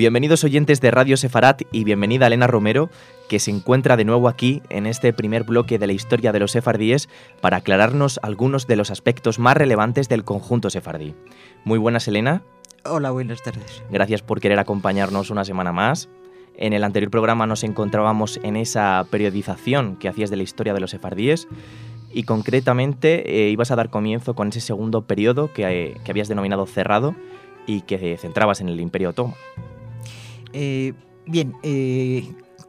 Bienvenidos oyentes de Radio Sefarat y bienvenida Elena Romero, que se encuentra de nuevo aquí en este primer bloque de la historia de los sefardíes para aclararnos algunos de los aspectos más relevantes del conjunto sefardí. Muy buenas, Elena. Hola, buenas tardes. Gracias por querer acompañarnos una semana más. En el anterior programa nos encontrábamos en esa periodización que hacías de la historia de los sefardíes y concretamente eh, ibas a dar comienzo con ese segundo periodo que, eh, que habías denominado cerrado y que centrabas en el Imperio Otomano. Eh, bien, eh,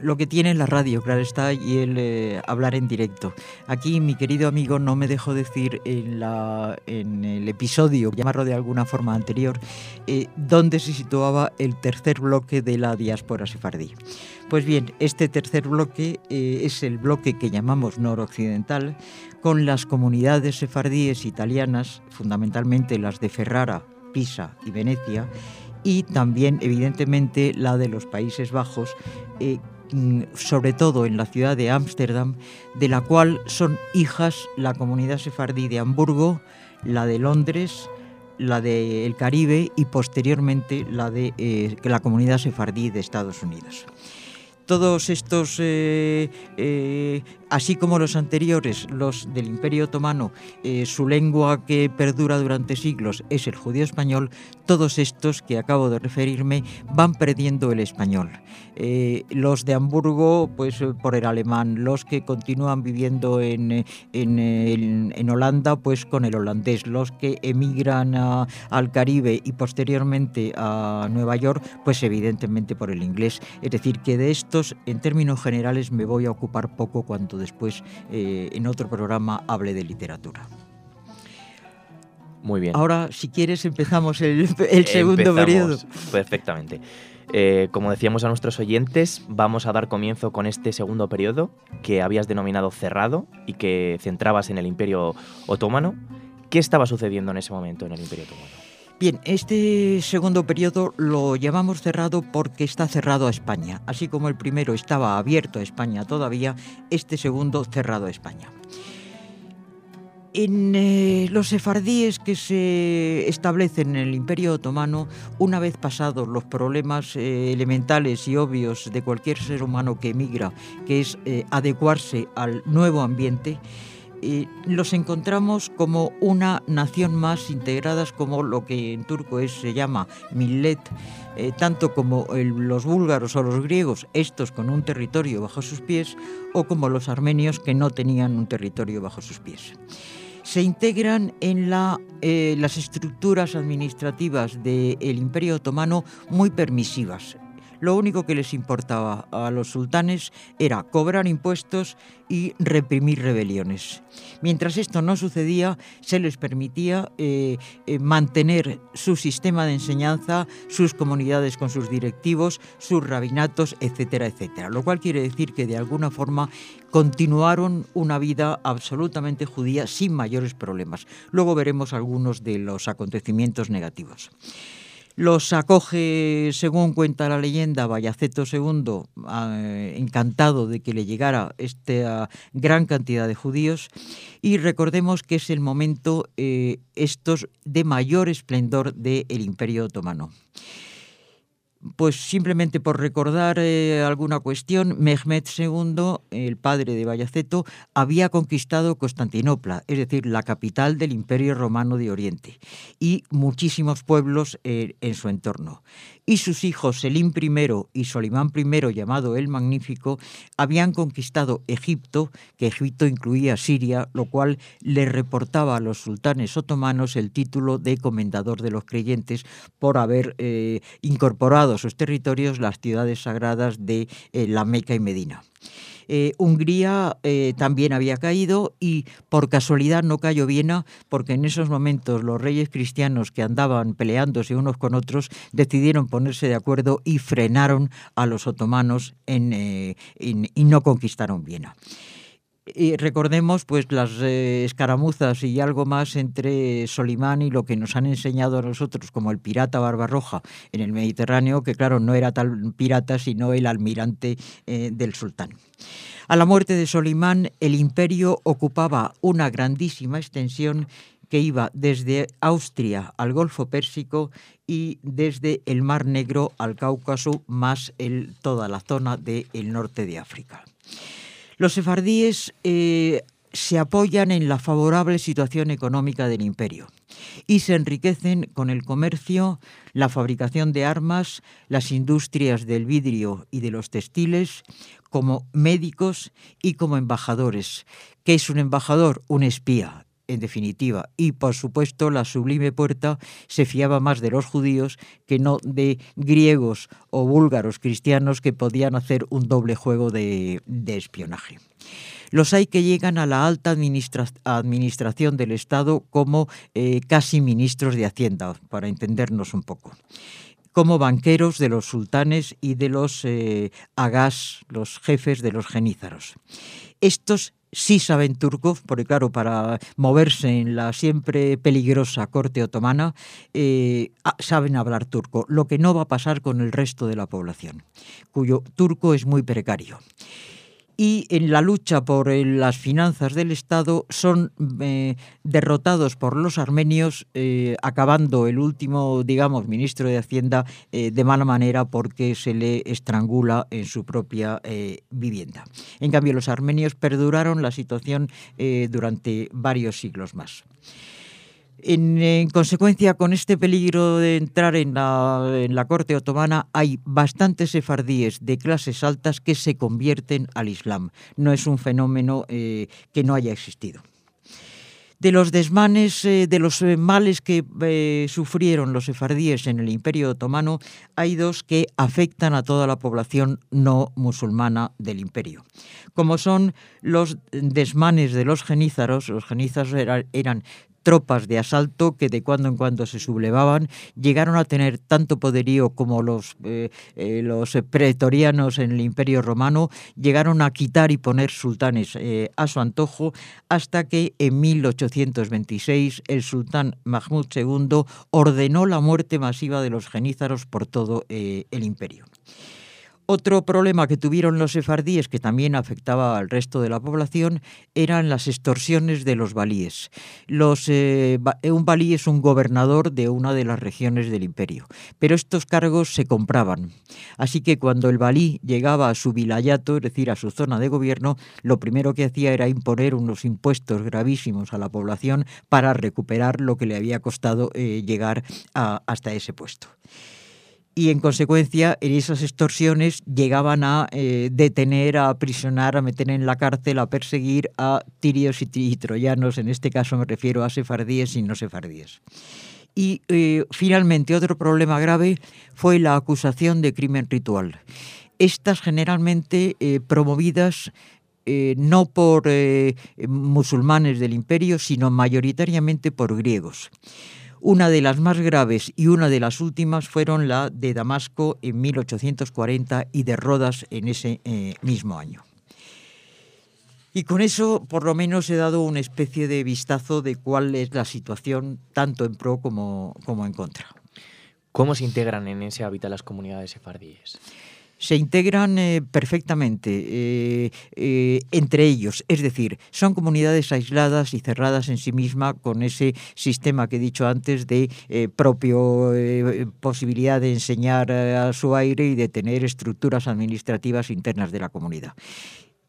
lo que tiene la radio, claro está, y el eh, hablar en directo. Aquí mi querido amigo no me dejó decir en, la, en el episodio, llamarlo de alguna forma anterior, eh, dónde se situaba el tercer bloque de la diáspora sefardí. Pues bien, este tercer bloque eh, es el bloque que llamamos noroccidental, con las comunidades sefardíes italianas, fundamentalmente las de Ferrara, Pisa y Venecia, y también evidentemente la de los Países Bajos, eh, mm, sobre todo en la ciudad de Ámsterdam, de la cual son hijas la comunidad sefardí de Hamburgo, la de Londres, la del Caribe y posteriormente la de eh, la comunidad sefardí de Estados Unidos. Todos estos eh, eh, así como los anteriores, los del Imperio Otomano, eh, su lengua que perdura durante siglos es el judío español, todos estos que acabo de referirme van perdiendo el español. Los de Hamburgo, pues por el alemán, los que continúan viviendo en, en, en, en Holanda, pues con el holandés, los que emigran a, al Caribe y posteriormente a Nueva York, pues evidentemente por el inglés. Es decir, que de estos, en términos generales, me voy a ocupar poco cuando después eh, en otro programa hable de literatura. Muy bien. Ahora, si quieres, empezamos el, el segundo Empezamos periodo. Perfectamente. Eh, como decíamos a nuestros oyentes, vamos a dar comienzo con este segundo periodo que habías denominado cerrado y que centrabas en el Imperio Otomano. ¿Qué estaba sucediendo en ese momento en el Imperio Otomano? Bien, este segundo periodo lo llamamos cerrado porque está cerrado a España. Así como el primero estaba abierto a España todavía, este segundo cerrado a España. En eh, los sefardíes que se establecen en el Imperio Otomano, una vez pasados los problemas eh, elementales y obvios de cualquier ser humano que emigra, que es eh, adecuarse al nuevo ambiente, eh, los encontramos como una nación más integradas como lo que en turco es, se llama millet, eh, tanto como los búlgaros o los griegos, estos con un territorio bajo sus pies, o como los armenios que no tenían un territorio bajo sus pies se integran en eh, las estructuras administrativas del Imperio Otomano muy permisivas. Lo único que les importaba a los sultanes era cobrar impuestos y reprimir rebeliones. Mientras esto no sucedía, se les permitía eh, eh, mantener su sistema de enseñanza, sus comunidades con sus directivos, sus rabinatos, etcétera, etcétera. Lo cual quiere decir que de alguna forma continuaron una vida absolutamente judía sin mayores problemas. Luego veremos algunos de los acontecimientos negativos. Los acoge, según cuenta la leyenda, Bayaceto II, eh, encantado de que le llegara esta gran cantidad de judíos, y recordemos que es el momento eh, estos de mayor esplendor del Imperio Otomano. Pues simplemente por recordar eh, alguna cuestión, Mehmed II, el padre de Bayaceto, había conquistado Constantinopla, es decir, la capital del Imperio Romano de Oriente, y muchísimos pueblos eh, en su entorno. Y sus hijos Selim I y Solimán I, llamado el Magnífico, habían conquistado Egipto, que Egipto incluía Siria, lo cual le reportaba a los sultanes otomanos el título de comendador de los creyentes por haber eh, incorporado sus territorios las ciudades sagradas de eh, la Meca y Medina. Eh, Hungría eh, también había caído y por casualidad no cayó Viena porque en esos momentos los reyes cristianos que andaban peleándose unos con otros decidieron ponerse de acuerdo y frenaron a los otomanos y no conquistaron Viena. Y recordemos pues las eh, escaramuzas y algo más entre Solimán y lo que nos han enseñado a nosotros como el pirata Barbarroja en el Mediterráneo, que claro, no era tal pirata sino el almirante eh, del sultán. A la muerte de Solimán, el imperio ocupaba una grandísima extensión que iba desde Austria al Golfo Pérsico y desde el Mar Negro al Cáucaso, más toda la zona del norte de África. Los sefardíes eh, se apoyan en la favorable situación económica del imperio y se enriquecen con el comercio, la fabricación de armas, las industrias del vidrio y de los textiles, como médicos y como embajadores. ¿Qué es un embajador? Un espía, en definitiva. Y por supuesto, la sublime puerta se fiaba más de los judíos que no de griegos o búlgaros cristianos que podían hacer un doble juego de, espionaje. Los hay que llegan a la alta administración del Estado como eh, casi ministros de Hacienda, para entendernos un poco como banqueros de los sultanes y de los eh, agás, los jefes de los genízaros. Estos sí saben turco, porque claro, para moverse en la siempre peligrosa corte otomana, eh, saben hablar turco, lo que no va a pasar con el resto de la población, cuyo turco es muy precario y en la lucha por eh, las finanzas del Estado son eh, derrotados por los armenios, eh, acabando el último, digamos, ministro de Hacienda de mala manera porque se le estrangula en su propia vivienda. En cambio, los armenios perduraron la situación durante varios siglos más. En, consecuencia, con este peligro de entrar en la, corte otomana, hay bastantes sefardíes de clases altas que se convierten al Islam. No es un fenómeno eh, que no haya existido de los desmanes, eh, de los eh, males que sufrieron los sefardíes en el Imperio Otomano, hay dos que afectan a toda la población no musulmana del imperio, como son los desmanes de los genízaros. Los genízaros eran tropas de asalto que de cuando en cuando se sublevaban, llegaron a tener tanto poderío como los, eh, eh, los pretorianos en el Imperio Romano, llegaron a quitar y poner sultanes eh, a su antojo, hasta que en 1826 el sultán Mahmud II ordenó la muerte masiva de los genízaros por todo el imperio. Otro problema que tuvieron los sefardíes, que también afectaba al resto de la población, eran las extorsiones de los balíes. Los, eh, un balí es un gobernador de una de las regiones del imperio, pero estos cargos se compraban. Así que cuando el balí llegaba a su vilayato, es decir, a su zona de gobierno, lo primero que hacía era imponer unos impuestos gravísimos a la población para recuperar lo que le había costado eh, llegar hasta ese puesto y en consecuencia en esas extorsiones llegaban a eh, detener, a aprisionar, a meter en la cárcel, a perseguir a tirios y, troyanos, en este caso me refiero a sefardíes y no sefardíes. Y eh, finalmente otro problema grave fue la acusación de crimen ritual. Estas generalmente eh, promovidas no por musulmanes del imperio, sino mayoritariamente por griegos. Una de las más graves y una de las últimas fueron la de Damasco en 1840 y de Rodas en ese eh, mismo año. Y con eso, por lo menos, he dado una especie de vistazo de cuál es la situación, tanto en pro como, como en contra. ¿Cómo se integran en ese hábitat las comunidades sefardíes? Se integran eh, perfectamente eh, eh, entre ellos. Es decir, son comunidades aisladas y cerradas en sí misma con ese sistema que he dicho antes de propio posibilidad de enseñar a su aire y de tener estructuras administrativas internas de la comunidad.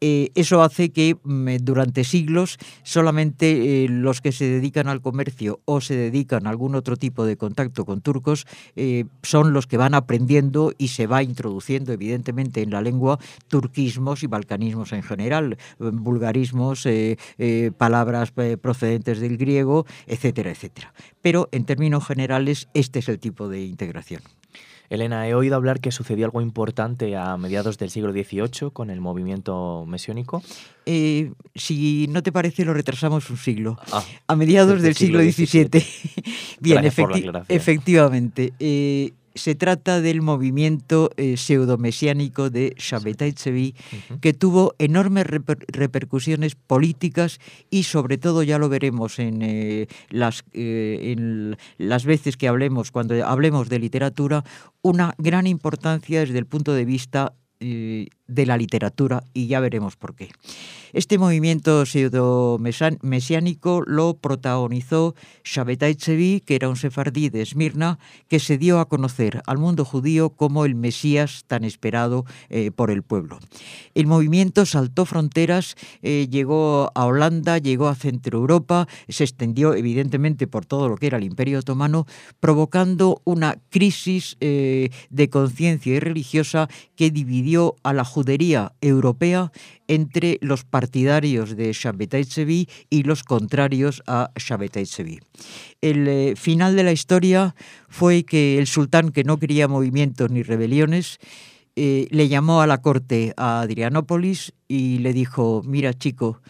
Eh, eso hace que mm, durante siglos solamente eh, los que se dedican al comercio o se dedican a algún otro tipo de contacto con turcos eh, son los que van aprendiendo y se va introduciendo evidentemente en la lengua turquismos y balcanismos en general, vulgarismos, palabras procedentes del griego, etcétera, etcétera. Pero en términos generales este es el tipo de integración. Elena, he oído hablar que sucedió algo importante a mediados del siglo XVIII con el movimiento mesiónico. Eh, si no te parece, lo retrasamos un siglo. Ah, a mediados del siglo, XVII. Bien, efectivamente. Eh, se trata del movimiento eh, pseudomesiánico de Shabbatai que tuvo enormes repercusiones políticas y sobre todo, ya lo veremos en, eh, las, eh, en las veces que hablemos, cuando hablemos de literatura, una gran importancia desde el punto de vista eh, de la literatura y ya veremos por qué. Este movimiento pseudo-mesiánico lo protagonizó Shabbatai Tzvi, que era un sefardí de Esmirna, que se dio a conocer al mundo judío como el Mesías tan esperado eh, por el pueblo. El movimiento saltó fronteras, eh, llegó a Holanda, llegó a Centro Europa, se extendió evidentemente por todo lo que era el Imperio Otomano, provocando una crisis de conciencia y religiosa que dividió a la judería europea entre los partidarios de Shabbatai Tzvi y los contrarios a Shabbatai Tzvi. El eh, final de la historia fue que el sultán, que no quería movimientos ni rebeliones, eh, le llamó a la corte a Adrianópolis y le dijo, mira chico,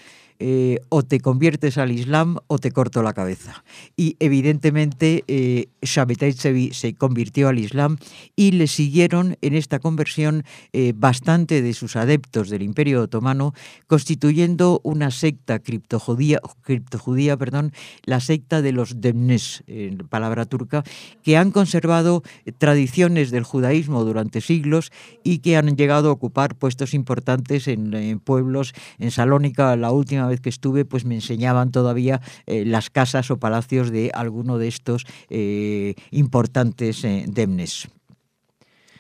eh, o te conviertes al Islam o te corto la cabeza. Y evidentemente eh, se convirtió al Islam y le siguieron en esta conversión eh, bastante de sus adeptos del Imperio Otomano, constituyendo una secta criptojudía, criptojudía perdón, la secta de los Demnes, en palabra turca, que han conservado tradiciones del judaísmo durante siglos y que han llegado a ocupar puestos importantes en, en pueblos, en Salónica la última vez que estuve, pues me enseñaban todavía eh, las casas o palacios de alguno de estos eh, importantes eh, demnes.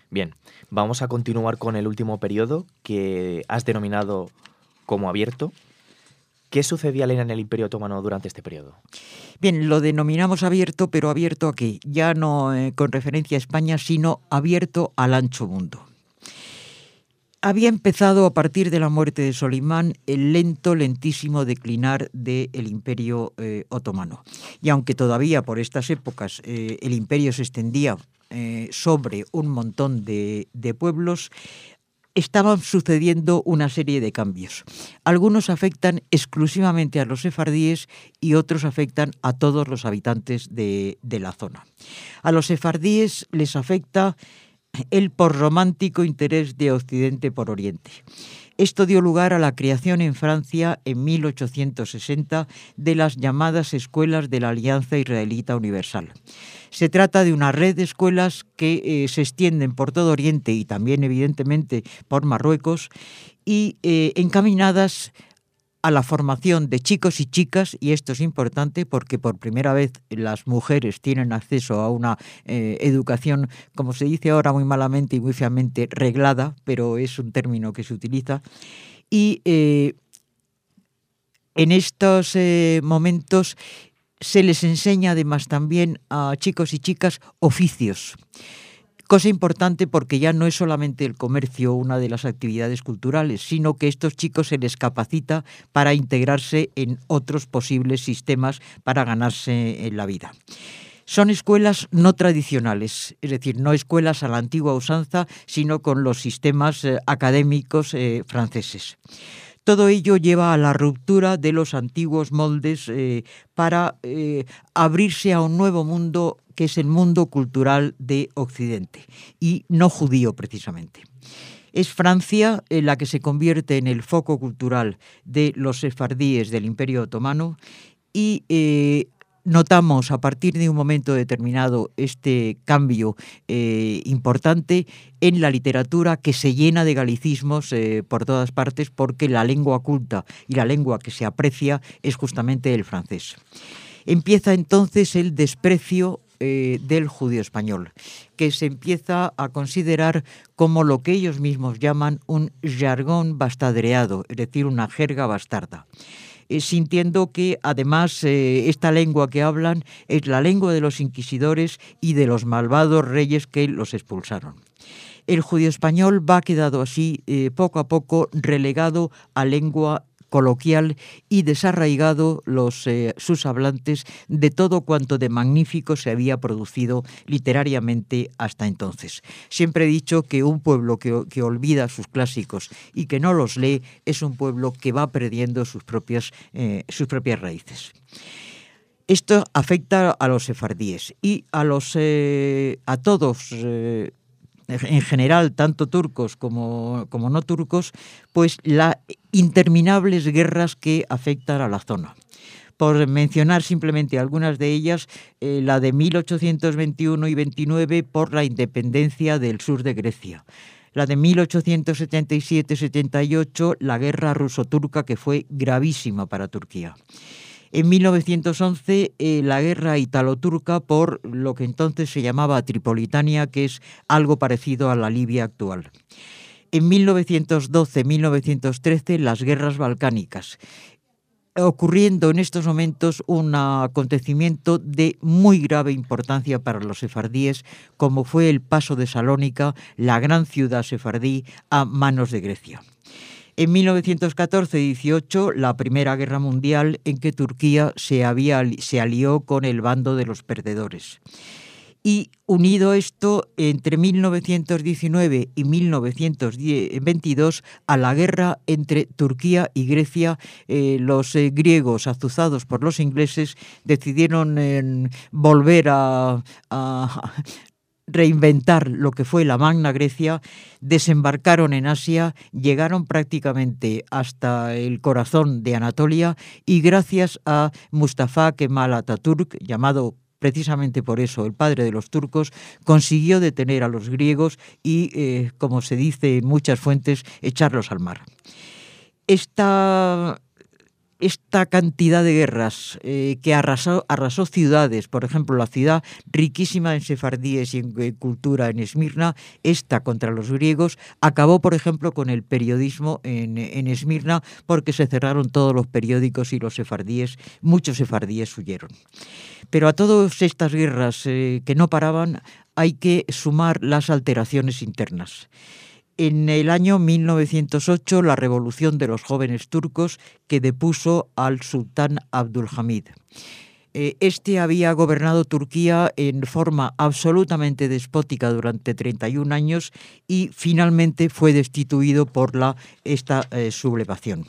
Bien, vamos a continuar con el último periodo que has denominado como abierto. ¿Qué sucedía, Elena, en el Imperio Otomano durante este periodo? Bien, lo denominamos abierto, pero abierto aquí, ya no con referencia a España, sino abierto al ancho mundo había empezado a partir de la muerte de Solimán el lento, lentísimo declinar del imperio eh, otomano. Y aunque todavía por estas épocas eh, el imperio se extendía eh, sobre un montón de, de pueblos, estaban sucediendo una serie de cambios. Algunos afectan exclusivamente a los sefardíes y otros afectan a todos los habitantes de, de la zona. A los sefardíes les afecta el romántico interés de Occidente por Oriente. Esto dio lugar a la creación en Francia en 1860 de las llamadas escuelas de la Alianza Israelita Universal. Se trata de una red de escuelas que eh, se extienden por todo Oriente y también evidentemente por Marruecos y eh, encaminadas a la formación de chicos y chicas, y esto es importante porque por primera vez las mujeres tienen acceso a una eh, educación, como se dice ahora muy malamente y muy feamente, reglada, pero es un término que se utiliza. Y eh, en estos eh, momentos se les enseña además también a chicos y chicas oficios. Cosa importante porque ya no es solamente el comercio una de las actividades culturales, sino que estos chicos se les capacita para integrarse en otros posibles sistemas para ganarse en la vida. Son escuelas no tradicionales, es decir, no escuelas a la antigua usanza, sino con los sistemas eh, académicos eh, franceses. Todo ello lleva a la ruptura de los antiguos moldes eh, para abrirse a un nuevo mundo que es el mundo cultural de Occidente y no judío precisamente. Es Francia eh, la que se convierte en el foco cultural de los sefardíes del Imperio Otomano y eh, notamos a partir de un momento determinado este cambio eh, importante en la literatura que se llena de galicismos por todas partes porque la lengua culta y la lengua que se aprecia es justamente el francés. Empieza entonces el desprecio eh, del judío español, que se empieza a considerar como lo que ellos mismos llaman un jargón bastadreado, es decir, una jerga bastarda eh, sintiendo que además eh, esta lengua que hablan es la lengua de los inquisidores y de los malvados reyes que los expulsaron. El judío español va quedado así poco a poco relegado a lengua coloquial y desarraigado los, eh, sus hablantes de todo cuanto de magnífico se había producido literariamente hasta entonces. Siempre he dicho que un pueblo que, olvida sus clásicos y que no los lee es un pueblo que va perdiendo sus propias, eh, sus propias raíces. Esto afecta a los sefardíes y a, los, eh, a todos en general, tanto turcos como, como no turcos, pues las interminables guerras que afectan a la zona por mencionar simplemente algunas de ellas, eh, la de 1821 y 29 por la independencia del sur de Grecia, la de 1877-78, la guerra ruso-turca que fue gravísima para Turquía. En 1911, eh, la guerra italo-turca por lo que entonces se llamaba Tripolitania, que es algo parecido a la Libia actual. En 1912-1913, las guerras balcánicas ocurriendo en estos momentos un acontecimiento de muy grave importancia para los sefardíes, como fue el paso de Salónica, la gran ciudad sefardí, a manos de Grecia. En 1914-18, la Primera Guerra Mundial, en que Turquía se, había, se alió con el bando de los perdedores. Y unido esto, entre 1919 y 1922, a la guerra entre Turquía y Grecia, eh, los eh, griegos, azuzados por los ingleses, decidieron eh, volver a, reinventar lo que fue la Magna Grecia, desembarcaron en Asia, llegaron prácticamente hasta el corazón de Anatolia y gracias a Mustafa Kemal Atatürk, llamado precisamente por eso el padre de los turcos consiguió detener a los griegos y, eh, como se dice en muchas fuentes, echarlos al mar. Esta esta cantidad de guerras eh, que arrasó, arrasó, ciudades, por ejemplo, la ciudad riquísima en sefardíes y en, eh, cultura en Esmirna, esta contra los griegos, acabó, por ejemplo, con el periodismo en, en Esmirna porque se cerraron todos los periódicos y los sefardíes, muchos sefardíes huyeron. Pero a todas estas guerras eh, que no paraban hay que sumar las alteraciones internas. En el año 1908, la revolución de los jóvenes turcos que depuso al sultán Abdulhamid. Eh, este había gobernado Turquía en forma absolutamente despótica durante 31 años y finalmente fue destituido por esta eh, sublevación.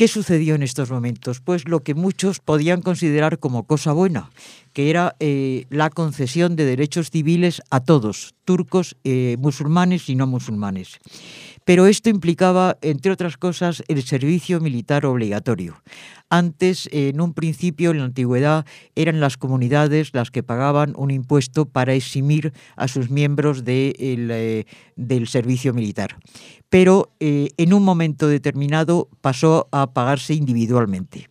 ¿Qué sucedió en estos momentos? Pues lo que muchos podían considerar como cosa buena, que era eh, la concesión de derechos civiles a todos, turcos, eh, musulmanes y no musulmanes. Pero esto implicaba, entre otras cosas, el servicio militar obligatorio. Antes, en un principio, en la antigüedad, eran las comunidades las que pagaban un impuesto para eximir a sus miembros eh, del servicio militar. Pero eh, en un momento determinado pasó a pagarse individualmente.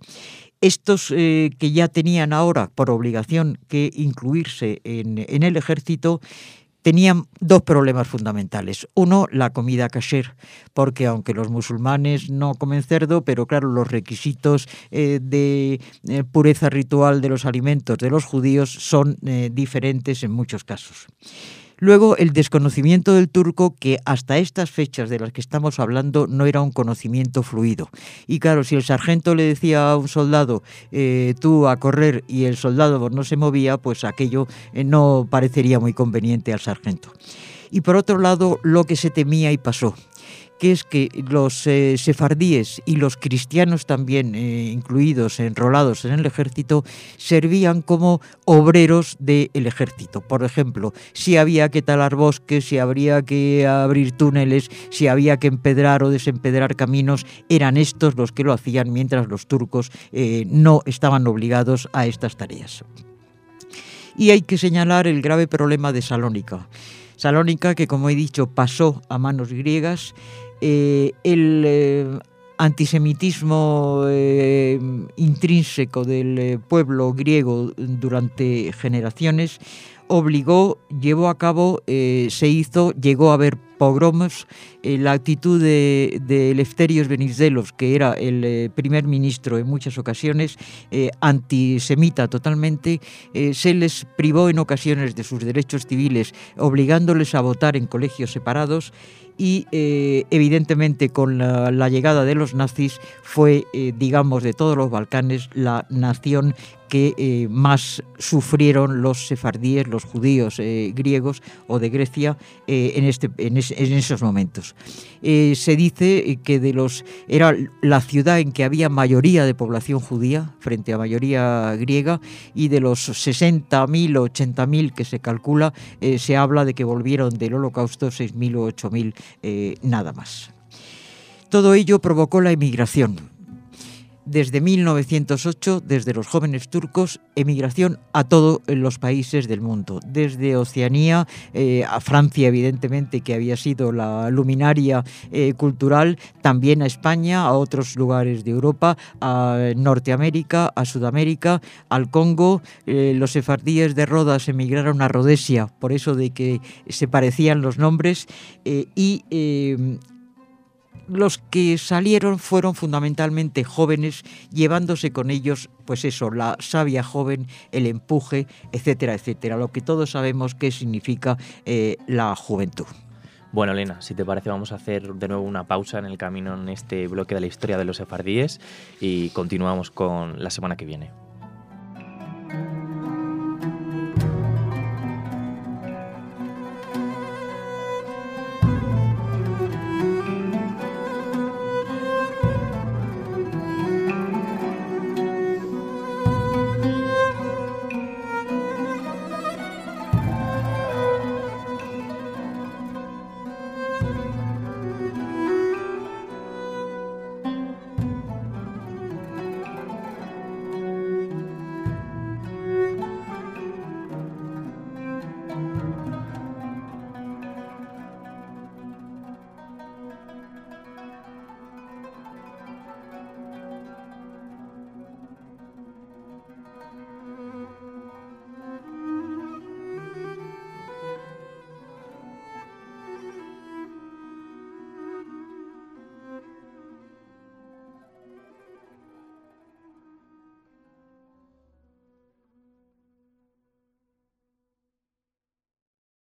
Estos eh, que ya tenían ahora por obligación que incluirse en el ejército tenían dos problemas fundamentales. Uno, la comida kasher, porque aunque los musulmanes no comen cerdo, pero claro, los requisitos eh, de eh, pureza ritual de los alimentos de los judíos son eh, diferentes en muchos casos. Luego, el desconocimiento del turco, que hasta estas fechas de las que estamos hablando no era un conocimiento fluido. Y claro, si el sargento le decía a un soldado, eh, tú a correr, y el soldado no se movía, pues aquello eh, no parecería muy conveniente al sargento. Y por otro lado, lo que se temía y pasó, que es que los eh, sefardíes y los cristianos también eh, incluidos, enrolados en el ejército, servían como obreros del ejército. Por ejemplo, si había que talar bosques, si habría que abrir túneles, si había que empedrar o desempedrar caminos, eran estos los que lo hacían mientras los turcos eh, no estaban obligados a estas tareas. Y hay que señalar el grave problema de Salónica. Salónica, que como he dicho pasó a manos griegas, eh, el eh, antisemitismo eh, intrínseco del pueblo griego durante generaciones obligó, llevó a cabo, se hizo, llegó a haber pogromos, la actitud de, de Venizelos, que era el primer ministro en muchas ocasiones, antisemita totalmente, se les privó en ocasiones de sus derechos civiles, obligándoles a votar en colegios separados y eh, evidentemente con la, llegada de los nazis fue, eh, digamos, de todos los Balcanes la nación que eh, más sufrieron los sefardíes, los judíos griegos o de Grecia en, este, en, esos momentos. se dice que de los era la ciudad en que había mayoría de población judía frente a mayoría griega y de los 60.000 o 80.000 que se calcula, se habla de que volvieron del holocausto 6.000 o 8.000 eh, nada más. Todo ello provocó la emigración. Desde 1908, desde los jóvenes turcos, emigración a todos los países del mundo, desde Oceanía, eh, a Francia, evidentemente, que había sido la luminaria eh, cultural, también a España, a otros lugares de Europa, a Norteamérica, a Sudamérica, al Congo. Eh, los sefardíes de Rodas emigraron a Rhodesia, por eso de que se parecían los nombres, y los que salieron fueron fundamentalmente jóvenes, llevándose con ellos, pues eso, la savia joven, el empuje, etcétera, etcétera, lo que todos sabemos que significa eh, la juventud. Bueno, Elena, si te parece, vamos a hacer de nuevo una pausa en el camino en este bloque de la historia de los sefardíes y continuamos con la semana que viene.